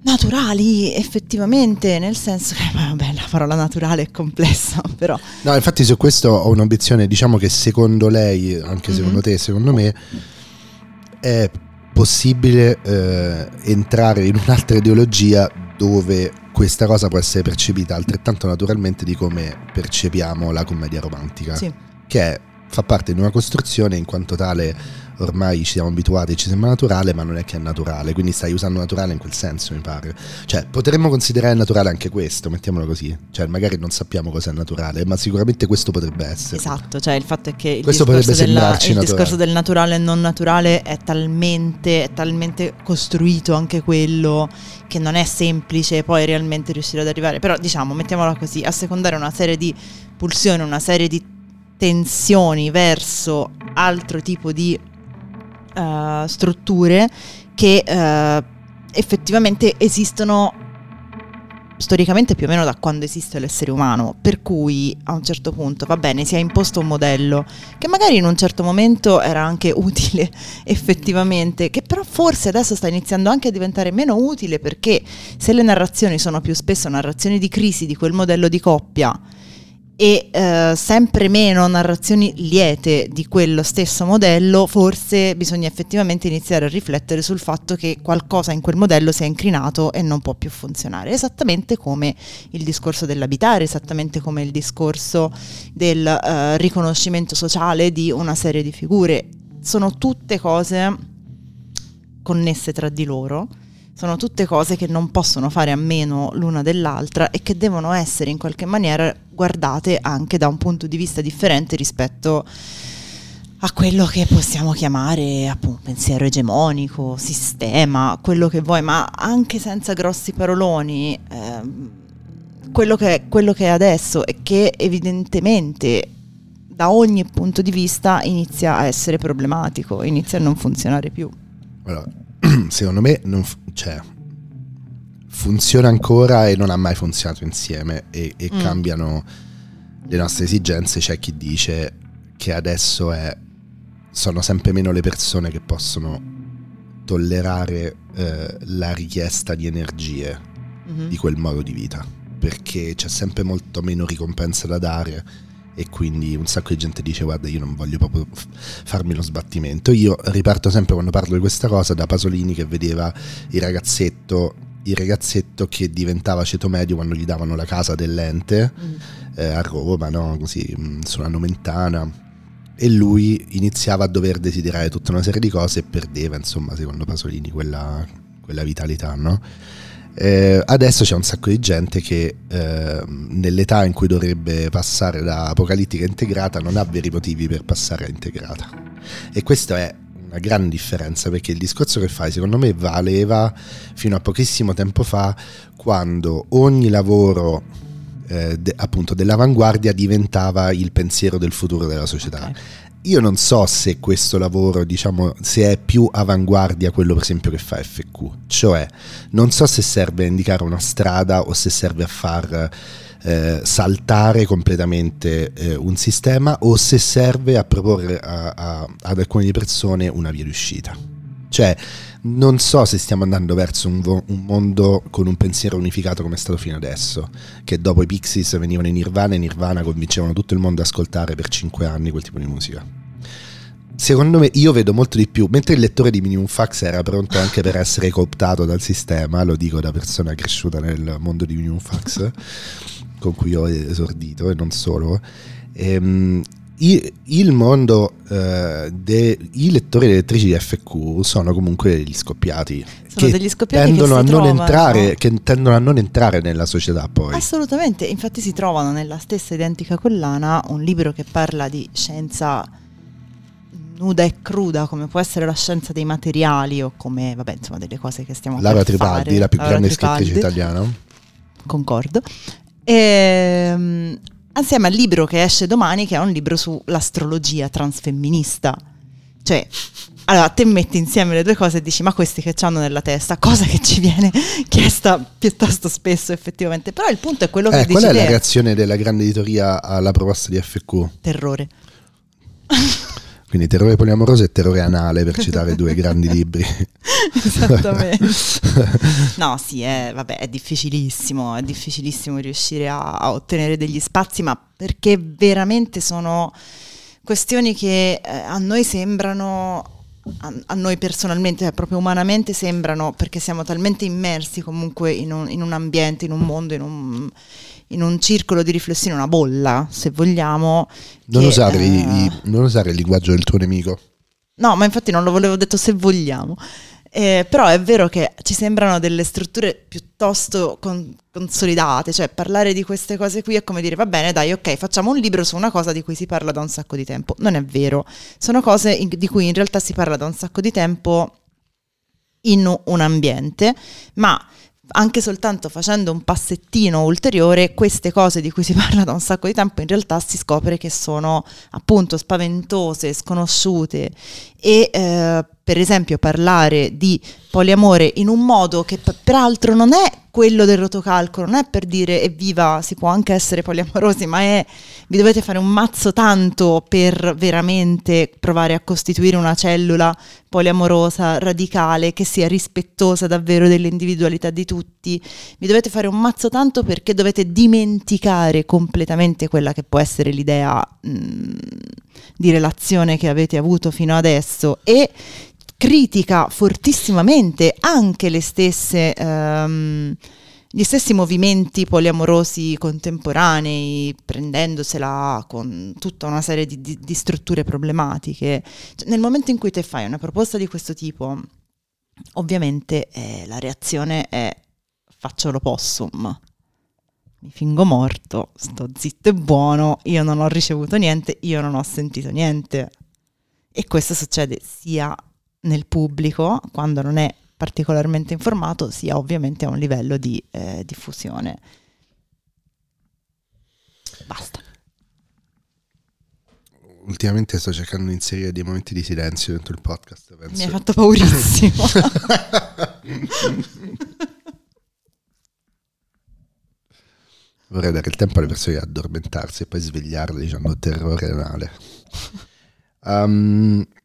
naturali effettivamente nel senso che vabbè parola naturale è complessa però no infatti su questo ho un'obiezione diciamo che secondo lei anche secondo mm-hmm. te secondo me è possibile eh, entrare in un'altra ideologia dove questa cosa può essere percepita altrettanto naturalmente di come percepiamo la commedia romantica, sì. che è, fa parte di una costruzione in quanto tale ormai ci siamo abituati, ci sembra naturale, ma non è che è naturale, quindi stai usando naturale in quel senso, mi pare. Cioè, potremmo considerare naturale anche questo, mettiamolo così. Cioè, magari non sappiamo cosa è naturale, ma sicuramente questo potrebbe essere. Esatto, cioè il fatto è che il, questo discorso, della, il discorso del naturale e non naturale è talmente, è talmente costruito anche quello che non è semplice poi realmente riuscire ad arrivare. Però diciamo, mettiamola così, a secondare una serie di pulsioni, una serie di tensioni verso altro tipo di uh, strutture che uh, effettivamente esistono storicamente più o meno da quando esiste l'essere umano, per cui a un certo punto va bene, si è imposto un modello che magari in un certo momento era anche utile effettivamente, che però forse adesso sta iniziando anche a diventare meno utile perché se le narrazioni sono più spesso narrazioni di crisi di quel modello di coppia, e eh, sempre meno narrazioni liete di quello stesso modello, forse bisogna effettivamente iniziare a riflettere sul fatto che qualcosa in quel modello si è incrinato e non può più funzionare, esattamente come il discorso dell'abitare, esattamente come il discorso del eh, riconoscimento sociale di una serie di figure. Sono tutte cose connesse tra di loro sono tutte cose che non possono fare a meno l'una dell'altra e che devono essere in qualche maniera guardate anche da un punto di vista differente rispetto a quello che possiamo chiamare appunto pensiero egemonico, sistema, quello che vuoi, ma anche senza grossi paroloni, ehm, quello, che, quello che è adesso e che evidentemente da ogni punto di vista inizia a essere problematico, inizia a non funzionare più. Allora, secondo me non, cioè, funziona ancora e non ha mai funzionato insieme e, e mm. cambiano le nostre esigenze. C'è chi dice che adesso è, sono sempre meno le persone che possono tollerare eh, la richiesta di energie mm-hmm. di quel modo di vita perché c'è sempre molto meno ricompensa da dare e quindi un sacco di gente dice guarda io non voglio proprio farmi lo sbattimento. Io riparto sempre quando parlo di questa cosa da Pasolini che vedeva il ragazzetto, il ragazzetto che diventava ceto medio quando gli davano la casa dell'ente mm. eh, a Roma, no? così mm, sulla Nomentana e lui iniziava a dover desiderare tutta una serie di cose e perdeva insomma secondo Pasolini quella, quella vitalità no? Eh, adesso c'è un sacco di gente che eh, nell'età in cui dovrebbe passare da apocalittica a integrata non ha veri motivi per passare a integrata. E questa è una gran differenza perché il discorso che fai secondo me valeva fino a pochissimo tempo fa quando ogni lavoro eh, de, appunto dell'avanguardia diventava il pensiero del futuro della società. Okay io non so se questo lavoro, diciamo, se è più avanguardia quello per esempio che fa FQ, cioè non so se serve a indicare una strada o se serve a far eh, saltare completamente eh, un sistema o se serve a proporre a, a, ad alcune persone una via d'uscita. Cioè, non so se stiamo andando verso un, vo- un, mondo con un pensiero unificato come è stato fino adesso, che dopo i Pixies venivano in Nirvana e Nirvana convincevano tutto il mondo ad ascoltare per cinque anni quel tipo di musica. Secondo me io vedo molto di più, mentre il lettore di Minimum Fax era pronto anche per essere cooptato dal sistema, lo dico da persona cresciuta nel mondo di Minimum Fax, con cui ho esordito e non solo, ehm, il mondo eh, dei lettori elettrici di FQ sono comunque degli scoppiati sono che degli scoppiati tendono che, a non trovano, entrare, che tendono a non entrare nella società poi assolutamente infatti si trovano nella stessa identica collana un libro che parla di scienza nuda e cruda come può essere la scienza dei materiali o come vabbè insomma delle cose che stiamo Lara per Tribaldi fare. la più Lara grande Tribaldi. scrittrice italiana concordo e, ehm, assieme al libro che esce domani, che è un libro sull'astrologia transfemminista. Cioè, allora te metti insieme le due cose e dici ma questi che hanno nella testa, cosa che ci viene chiesta piuttosto spesso effettivamente. Però il punto è quello che eh, dici Qual è te. la reazione della grande editoria alla proposta di FQ? Terrore. Quindi terrore poliamoroso e terrore anale, per citare due grandi libri. Esattamente. No, sì, è, vabbè, è difficilissimo, è difficilissimo riuscire a, a, ottenere degli spazi, ma perché veramente sono questioni che eh, a noi sembrano, a, noi personalmente, cioè proprio umanamente sembrano, perché siamo talmente immersi comunque in un, in un ambiente, in un mondo, in un in un circolo di riflessione, una bolla, se vogliamo. Non, che, usare, eh, i, non usare il linguaggio del tuo nemico. No, ma infatti non lo volevo detto se vogliamo. Eh, però è vero che ci sembrano delle strutture piuttosto con, consolidate, cioè parlare di queste cose qui è come dire va bene dai ok facciamo un libro su una cosa di cui si parla da un sacco di tempo, non è vero, sono cose in, di cui in realtà si parla da un sacco di tempo in un ambiente, ma anche soltanto facendo un passettino ulteriore, queste cose di cui si parla da un sacco di tempo in realtà si scopre che sono appunto spaventose, sconosciute. E eh, per esempio parlare di poliamore in un modo che peraltro non è quello del rotocalcolo, non è per dire evviva, si può anche essere poliamorosi, ma è vi dovete fare un mazzo tanto per veramente provare a costituire una cellula poliamorosa, radicale, che sia rispettosa davvero dell'individualità di tutti. Vi dovete fare un mazzo tanto perché dovete dimenticare completamente quella che può essere l'idea mh, di relazione che avete avuto fino adesso e critica fortissimamente anche le stesse, um, gli stessi movimenti poliamorosi contemporanei, prendendosela con tutta una serie di, di, di strutture problematiche. Cioè, nel momento in cui te fai una proposta di questo tipo, ovviamente eh, la reazione è faccio l'opossum. Mi fingo morto, sto zitto e buono, io non ho ricevuto niente, io non ho sentito niente. E questo succede sia nel pubblico quando non è particolarmente informato sia ovviamente a un livello di eh, diffusione. Basta. Ultimamente sto cercando di inserire dei momenti di silenzio dentro il podcast. Penso. Mi hai fatto paurissimo. Vorrei dare il tempo alle persone di addormentarsi e poi svegliarle dicendo terrore anale. Um,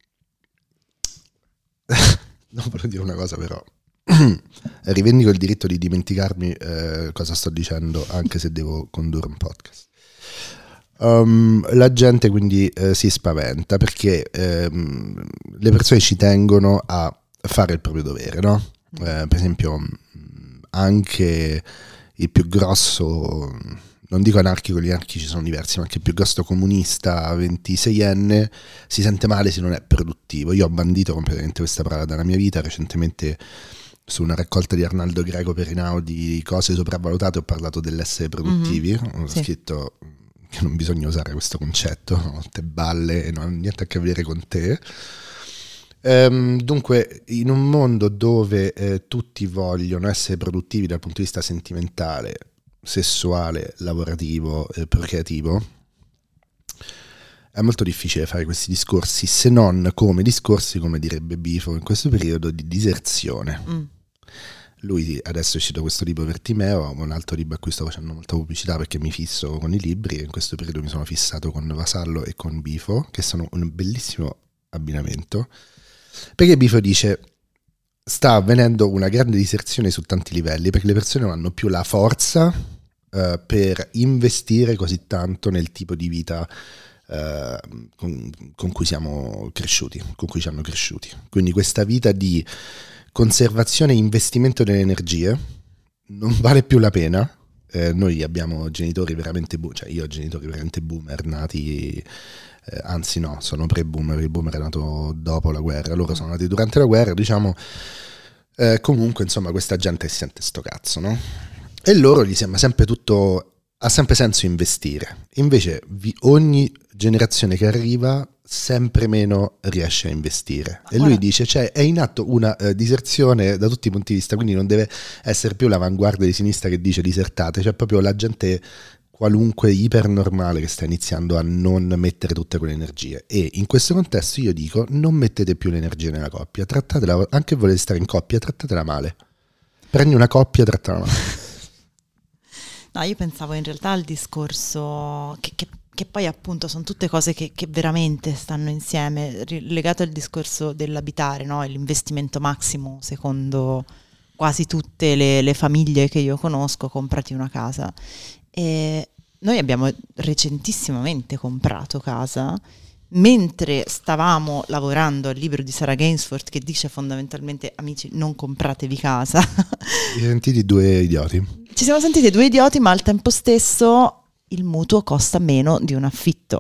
non volevo dire una cosa però. Rivendico il diritto di dimenticarmi eh, cosa sto dicendo anche se devo condurre un podcast. Um, la gente quindi eh, si spaventa perché ehm, le persone ci tengono a fare il proprio dovere, no? Eh, per esempio, anche il più grosso non dico anarchico, gli anarchici sono diversi, ma anche il più grosso comunista 26enne si sente male se non è produttivo. Io ho bandito completamente questa parola dalla mia vita, recentemente su una raccolta di Arnaldo Greco Perinao di cose sopravvalutate ho parlato dell'essere produttivi, mm-hmm. ho sì. scritto che non bisogna usare questo concetto, no? te balle e non ha niente a che vedere con te. Um, dunque, in un mondo dove eh, tutti vogliono essere produttivi dal punto di vista sentimentale, sessuale, lavorativo, eh, procreativo, è molto difficile fare questi discorsi se non come discorsi, come direbbe Bifo in questo periodo, di diserzione. Mm. Lui adesso è uscito questo libro Vertimeo, un altro libro a cui sto facendo molta pubblicità perché mi fisso con i libri e in questo periodo mi sono fissato con Vasallo e con Bifo, che sono un bellissimo abbinamento. Perché Bifo dice sta avvenendo una grande diserzione su tanti livelli perché le persone non hanno più la forza uh, per investire così tanto nel tipo di vita uh, con, con, cui siamo cresciuti, con cui ci hanno cresciuti. Quindi questa vita di conservazione e investimento delle energie non vale più la pena. Eh, noi abbiamo genitori veramente, bu- cioè io ho genitori veramente boomer nati eh, anzi no, sono pre-boomer, il boomer è nato dopo la guerra, loro sono nati durante la guerra, diciamo, eh, comunque insomma questa gente si sente sto cazzo, no? E loro gli sembra sempre tutto, ha sempre senso investire, invece vi, ogni generazione che arriva sempre meno riesce a investire. E lui dice, cioè, è in atto una uh, diserzione da tutti i punti di vista, quindi non deve essere più l'avanguardia di sinistra che dice disertate, cioè proprio la gente qualunque ipernormale che sta iniziando a non mettere tutte quelle energie. E in questo contesto io dico: non mettete più l'energia nella coppia, trattatela, anche volete stare in coppia, trattatela male. Prendi una coppia, trattala male. No, io pensavo in realtà al discorso che, che, che poi appunto sono tutte cose che, che, veramente stanno insieme, legato al discorso dell'abitare, no? l'investimento massimo secondo quasi tutte le, le, famiglie che io conosco, comprati una casa. E noi abbiamo recentissimamente comprato casa mentre stavamo lavorando al libro di Sarah Gainsford che dice fondamentalmente amici non compratevi casa. Ci siamo sentiti due idioti. Ci siamo sentiti due idioti ma al tempo stesso il mutuo costa meno di un affitto.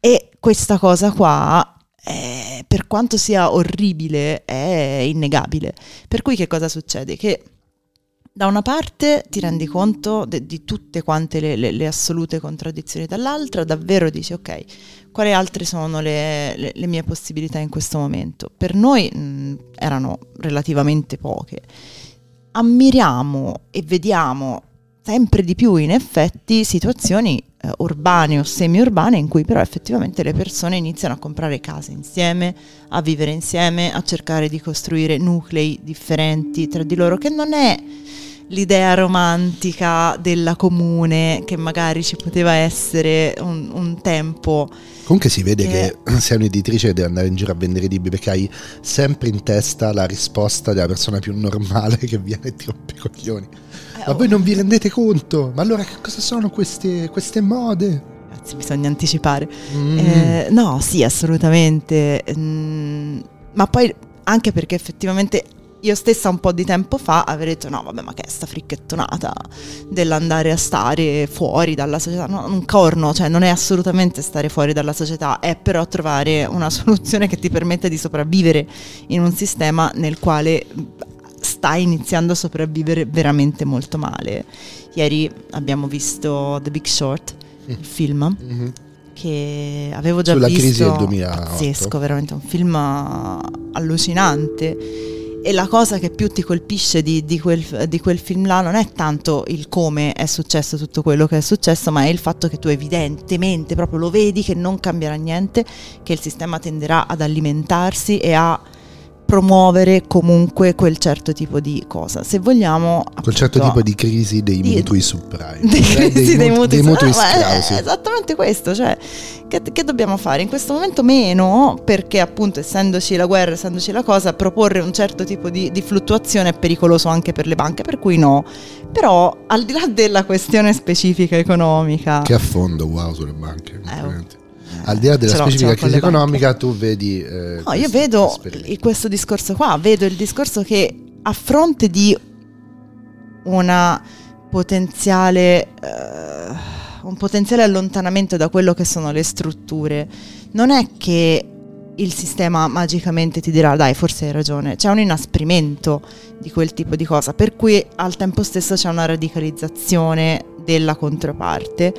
E questa cosa qua, è, per quanto sia orribile, è innegabile. Per cui che cosa succede? Che da una parte ti rendi conto de, di tutte quante le, le, le, assolute contraddizioni, dall'altra davvero dici ok, quali altre sono le, le mie possibilità in questo momento? Per noi mh, erano relativamente poche. ammiriamo e vediamo sempre di più in effetti situazioni eh, urbane o semi-urbane in cui però effettivamente le persone iniziano a comprare case insieme, a vivere insieme, a cercare di costruire nuclei differenti tra di loro, che non è l'idea romantica della comune che magari ci poteva essere un, un tempo. Comunque si vede che, che sei un'editrice che deve andare in giro a vendere libri perché hai sempre in testa la risposta della persona più normale che viene e ti rompe i coglioni. Eh, Ma oh. voi non vi rendete conto? Ma allora che cosa sono queste, queste mode? Ragazzi, bisogna anticipare. Mm. Eh, no, sì, assolutamente. Mm, ma poi anche perché effettivamente io stessa un po' di tempo fa avrei detto no vabbè ma che è sta fricchettonata dell'andare a stare fuori dalla società, no, un corno, cioè non è assolutamente stare fuori dalla società, è però trovare una soluzione che ti permette di sopravvivere in un sistema nel quale stai iniziando a sopravvivere veramente molto male. Ieri abbiamo visto The Big Short, mm. il film. Mm-hmm che avevo già Sulla visto. Sulla crisi del 2008. Pazzesco, veramente un film allucinante e la cosa che più ti colpisce di, di, quel, di, quel, film là non è tanto il come è successo tutto quello che è successo, ma è il fatto che tu evidentemente proprio lo vedi che non cambierà niente, che il sistema tenderà ad alimentarsi e a promuovere comunque quel certo tipo di cosa. Se vogliamo... Appunto, quel certo tipo di crisi dei di, mutui subprime. Di crisi dei, dei, mutui, dei mutui ah, è esattamente questo, cioè che, che, dobbiamo fare? In questo momento meno, perché appunto essendoci la guerra, essendoci la cosa, proporre un certo tipo di, di fluttuazione è pericoloso anche per le banche, per cui no. Però al di là della questione specifica economica... Che affondo, wow, sulle banche. Eh, al di là della specifica crisi economica, tu vedi. Eh, no, io vedo questo discorso qua, vedo il discorso che a fronte di una potenziale. Eh, un potenziale allontanamento da quello che sono le strutture, non è che il sistema magicamente ti dirà dai forse hai ragione, c'è un inasprimento di quel tipo di cosa, per cui al tempo stesso c'è una radicalizzazione della controparte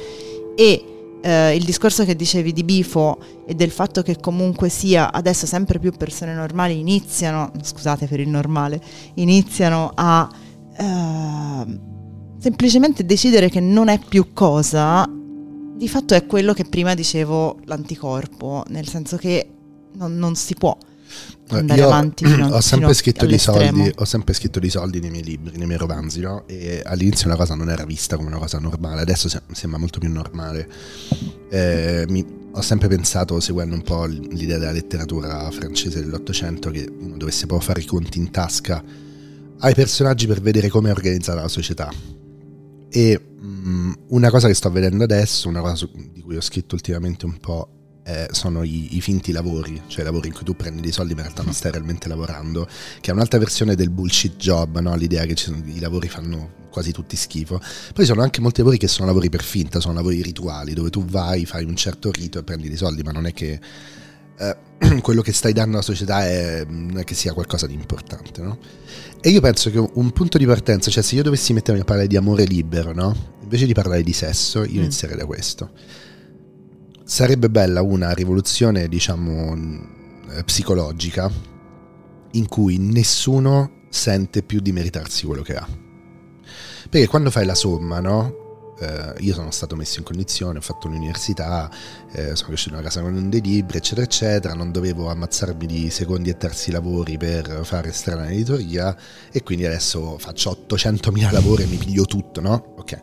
e eh, il discorso che dicevi di Bifo e del fatto che comunque sia adesso sempre più persone normali iniziano, scusate per il normale, iniziano a eh, semplicemente decidere che non è più cosa, di fatto è quello che prima dicevo l'anticorpo, nel senso che non, non si può andare Io avanti fino, ho sempre, scritto di soldi, ho sempre scritto di soldi nei miei libri, nei miei romanzi, no? E all'inizio una cosa non era vista come una cosa normale, adesso sembra molto più normale. Eh, mi, ho sempre pensato, seguendo un po' l'idea della letteratura francese dell'Ottocento, che uno dovesse proprio fare i conti in tasca ai personaggi per vedere come è organizzata la società. E mh, mm, una cosa che sto vedendo adesso, una cosa su, di cui ho scritto ultimamente un po', eh, sono i, i, finti lavori, cioè lavori in cui tu prendi dei soldi ma in realtà non stai realmente lavorando, che è un'altra versione del bullshit job, no? l'idea che sono, i lavori fanno quasi tutti schifo. Poi sono anche molti lavori che sono lavori per finta, sono lavori rituali, dove tu vai, fai un certo rito e prendi dei soldi, ma non è che eh, quello che stai dando alla società è, non è che sia qualcosa di importante, no? E io penso che un punto di partenza, cioè se io dovessi mettermi a parlare di amore libero, no? Invece di parlare di sesso, io mm. inizierei da questo sarebbe bella una rivoluzione, diciamo, eh, psicologica in cui nessuno sente più di meritarsi quello che ha. Perché quando fai la somma, no? Eh, io sono stato messo in condizione, ho fatto l'università, eh, sono cresciuto in una casa con dei libri, eccetera, eccetera, non dovevo ammazzarmi di secondi e terzi lavori per fare strana editoria e quindi adesso faccio 800.000 lavori e mi piglio tutto, no? Ok.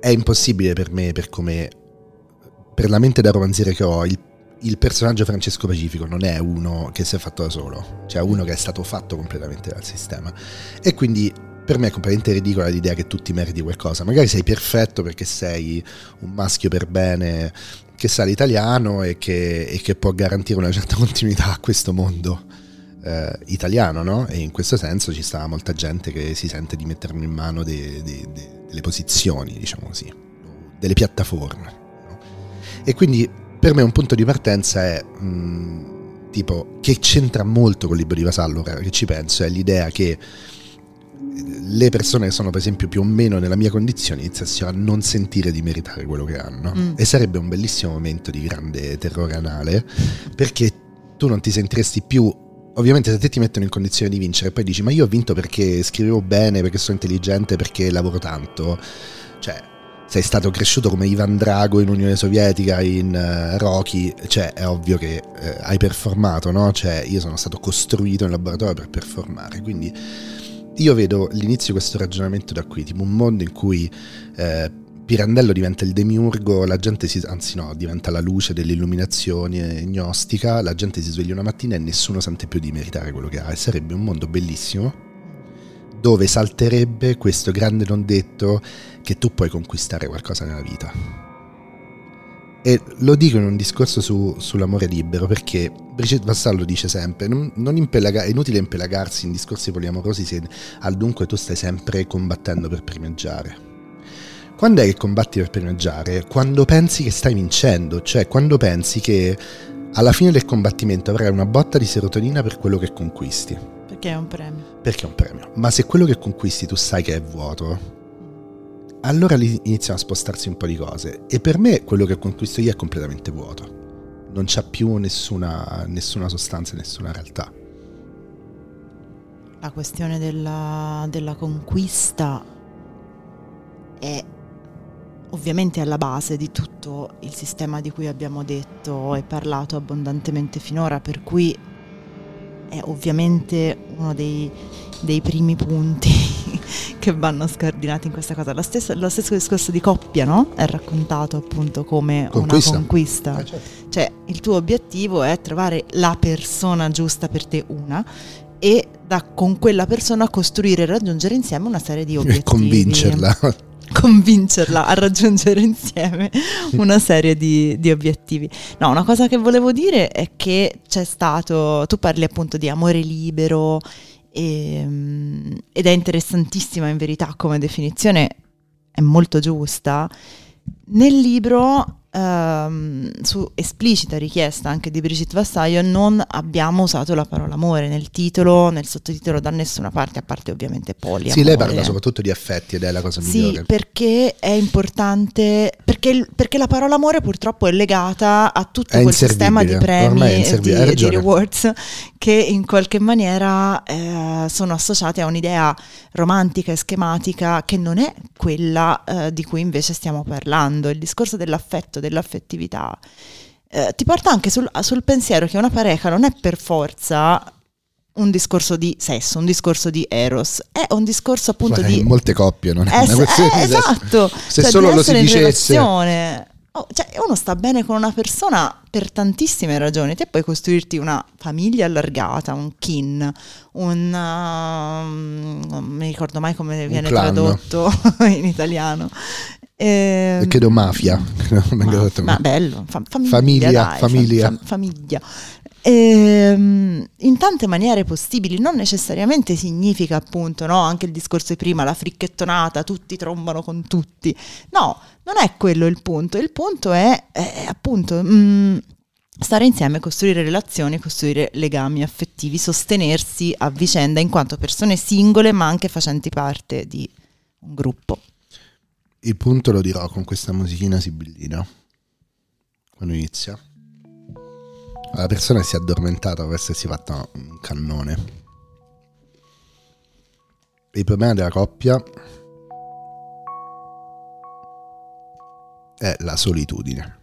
È impossibile per me, per come per la mente da romanziere che ho, il, il, personaggio Francesco Pacifico non è uno che si è fatto da solo, cioè uno che è stato fatto completamente dal sistema. E quindi per me è completamente ridicola l'idea che tu ti meriti qualcosa. Magari sei perfetto perché sei un maschio per bene che sa l'italiano e che, e che può garantire una certa continuità a questo mondo. Eh, italiano, no? E in questo senso ci sta molta gente che si sente di mettermi in mano de, de, de, delle posizioni, diciamo così, delle piattaforme. E quindi per me un punto di partenza è mh, mm, tipo che c'entra molto con il libro di Vasallo, che ci penso, è l'idea che le persone che sono per esempio più o meno nella mia condizione iniziassero a non sentire di meritare quello che hanno mm. e sarebbe un bellissimo momento di grande terrore anale perché tu non ti sentiresti più ovviamente se te ti mettono in condizione di vincere e poi dici ma io ho vinto perché scrivevo bene, perché sono intelligente, perché lavoro tanto, sei stato cresciuto come Ivan Drago in Unione Sovietica, in uh, Rocky, cioè è ovvio che uh, hai performato, no? Cioè io sono stato costruito in laboratorio per performare, quindi io vedo l'inizio di questo ragionamento da qui, tipo un mondo in cui eh, Pirandello diventa il demiurgo, la gente si, anzi no, diventa la luce dell'illuminazione gnostica, la gente si sveglia una mattina e nessuno sente più di meritare quello che ha e sarebbe un mondo bellissimo dove salterebbe questo grande non detto che tu puoi conquistare qualcosa nella vita. E lo dico in un discorso su, sull'amore libero perché Brigitte Vassallo dice sempre: non, non impelaga, è inutile impelagarsi in discorsi poliamorosi se al dunque tu stai sempre combattendo per primeggiare. Quando è che combatti per primeggiare? Quando pensi che stai vincendo, cioè quando pensi che alla fine del combattimento avrai una botta di serotonina per quello che conquisti. Perché è un premio. Perché è un premio. Ma se quello che conquisti tu sai che è vuoto, allora lì iniziano a spostarsi un po' di cose. E per me quello che conquisto io è completamente vuoto. Non c'ha più nessuna, nessuna sostanza, nessuna realtà. La questione della, della conquista è ovviamente alla base di tutto il sistema di cui abbiamo detto e parlato abbondantemente finora, per cui è ovviamente uno dei, dei primi punti che vanno scardinati in questa cosa. Lo stesso, lo stesso, discorso di coppia, no? È raccontato appunto come conquista. una conquista. Ah, certo. Cioè, il tuo obiettivo è trovare la persona giusta per te, una, e da, con quella persona costruire e raggiungere insieme una serie di obiettivi. E convincerla convincerla a raggiungere insieme una serie di, di, obiettivi. No, una cosa che volevo dire è che c'è stato, tu parli appunto di amore libero e, ehm, ed è interessantissima in verità come definizione, è molto giusta. Nel libro ehm, su esplicita richiesta anche di Brigitte Vassaio, non abbiamo usato la parola amore nel titolo, nel sottotitolo da nessuna parte, a parte ovviamente poli. Sì, lei parla soprattutto di affetti ed è la cosa migliore. Sì, perché è importante, perché, perché la parola amore purtroppo è legata a tutto quel sistema di premi e di, di, rewards che in qualche maniera eh, sono associati a un'idea romantica e schematica che non è quella eh, di cui invece stiamo parlando. Il discorso dell'affetto, dell'affettività, eh, ti porta anche sul, sul pensiero che una pareja non è per forza un discorso di sesso, un discorso di eros, è un discorso appunto Guarda, di... molte coppie non è es- una questione eh, di Esatto, se cioè, solo lo si dicesse... Oh, cioè uno sta bene con una persona per tantissime ragioni, te puoi costruirti una famiglia allargata, un kin, un... Uh, non mi ricordo mai come viene tradotto in italiano, eh, Credo mafia. Ma, ma bello, fa, famiglia. Famiglia. Dai, famiglia. Fa, famiglia. Ehm, in tante maniere possibili, non necessariamente significa appunto, no? anche il discorso di prima, la fricchettonata, tutti trombano con tutti. No, non è quello il punto. Il punto è, è appunto... Mh, mm, stare insieme, costruire relazioni, costruire legami affettivi, sostenersi a vicenda in quanto persone singole ma anche facenti parte di un gruppo. Il punto lo dirò con questa musichina sibillina. Quando inizia. La persona si è addormentata dopo essersi fatta un cannone. Il problema della coppia è la solitudine.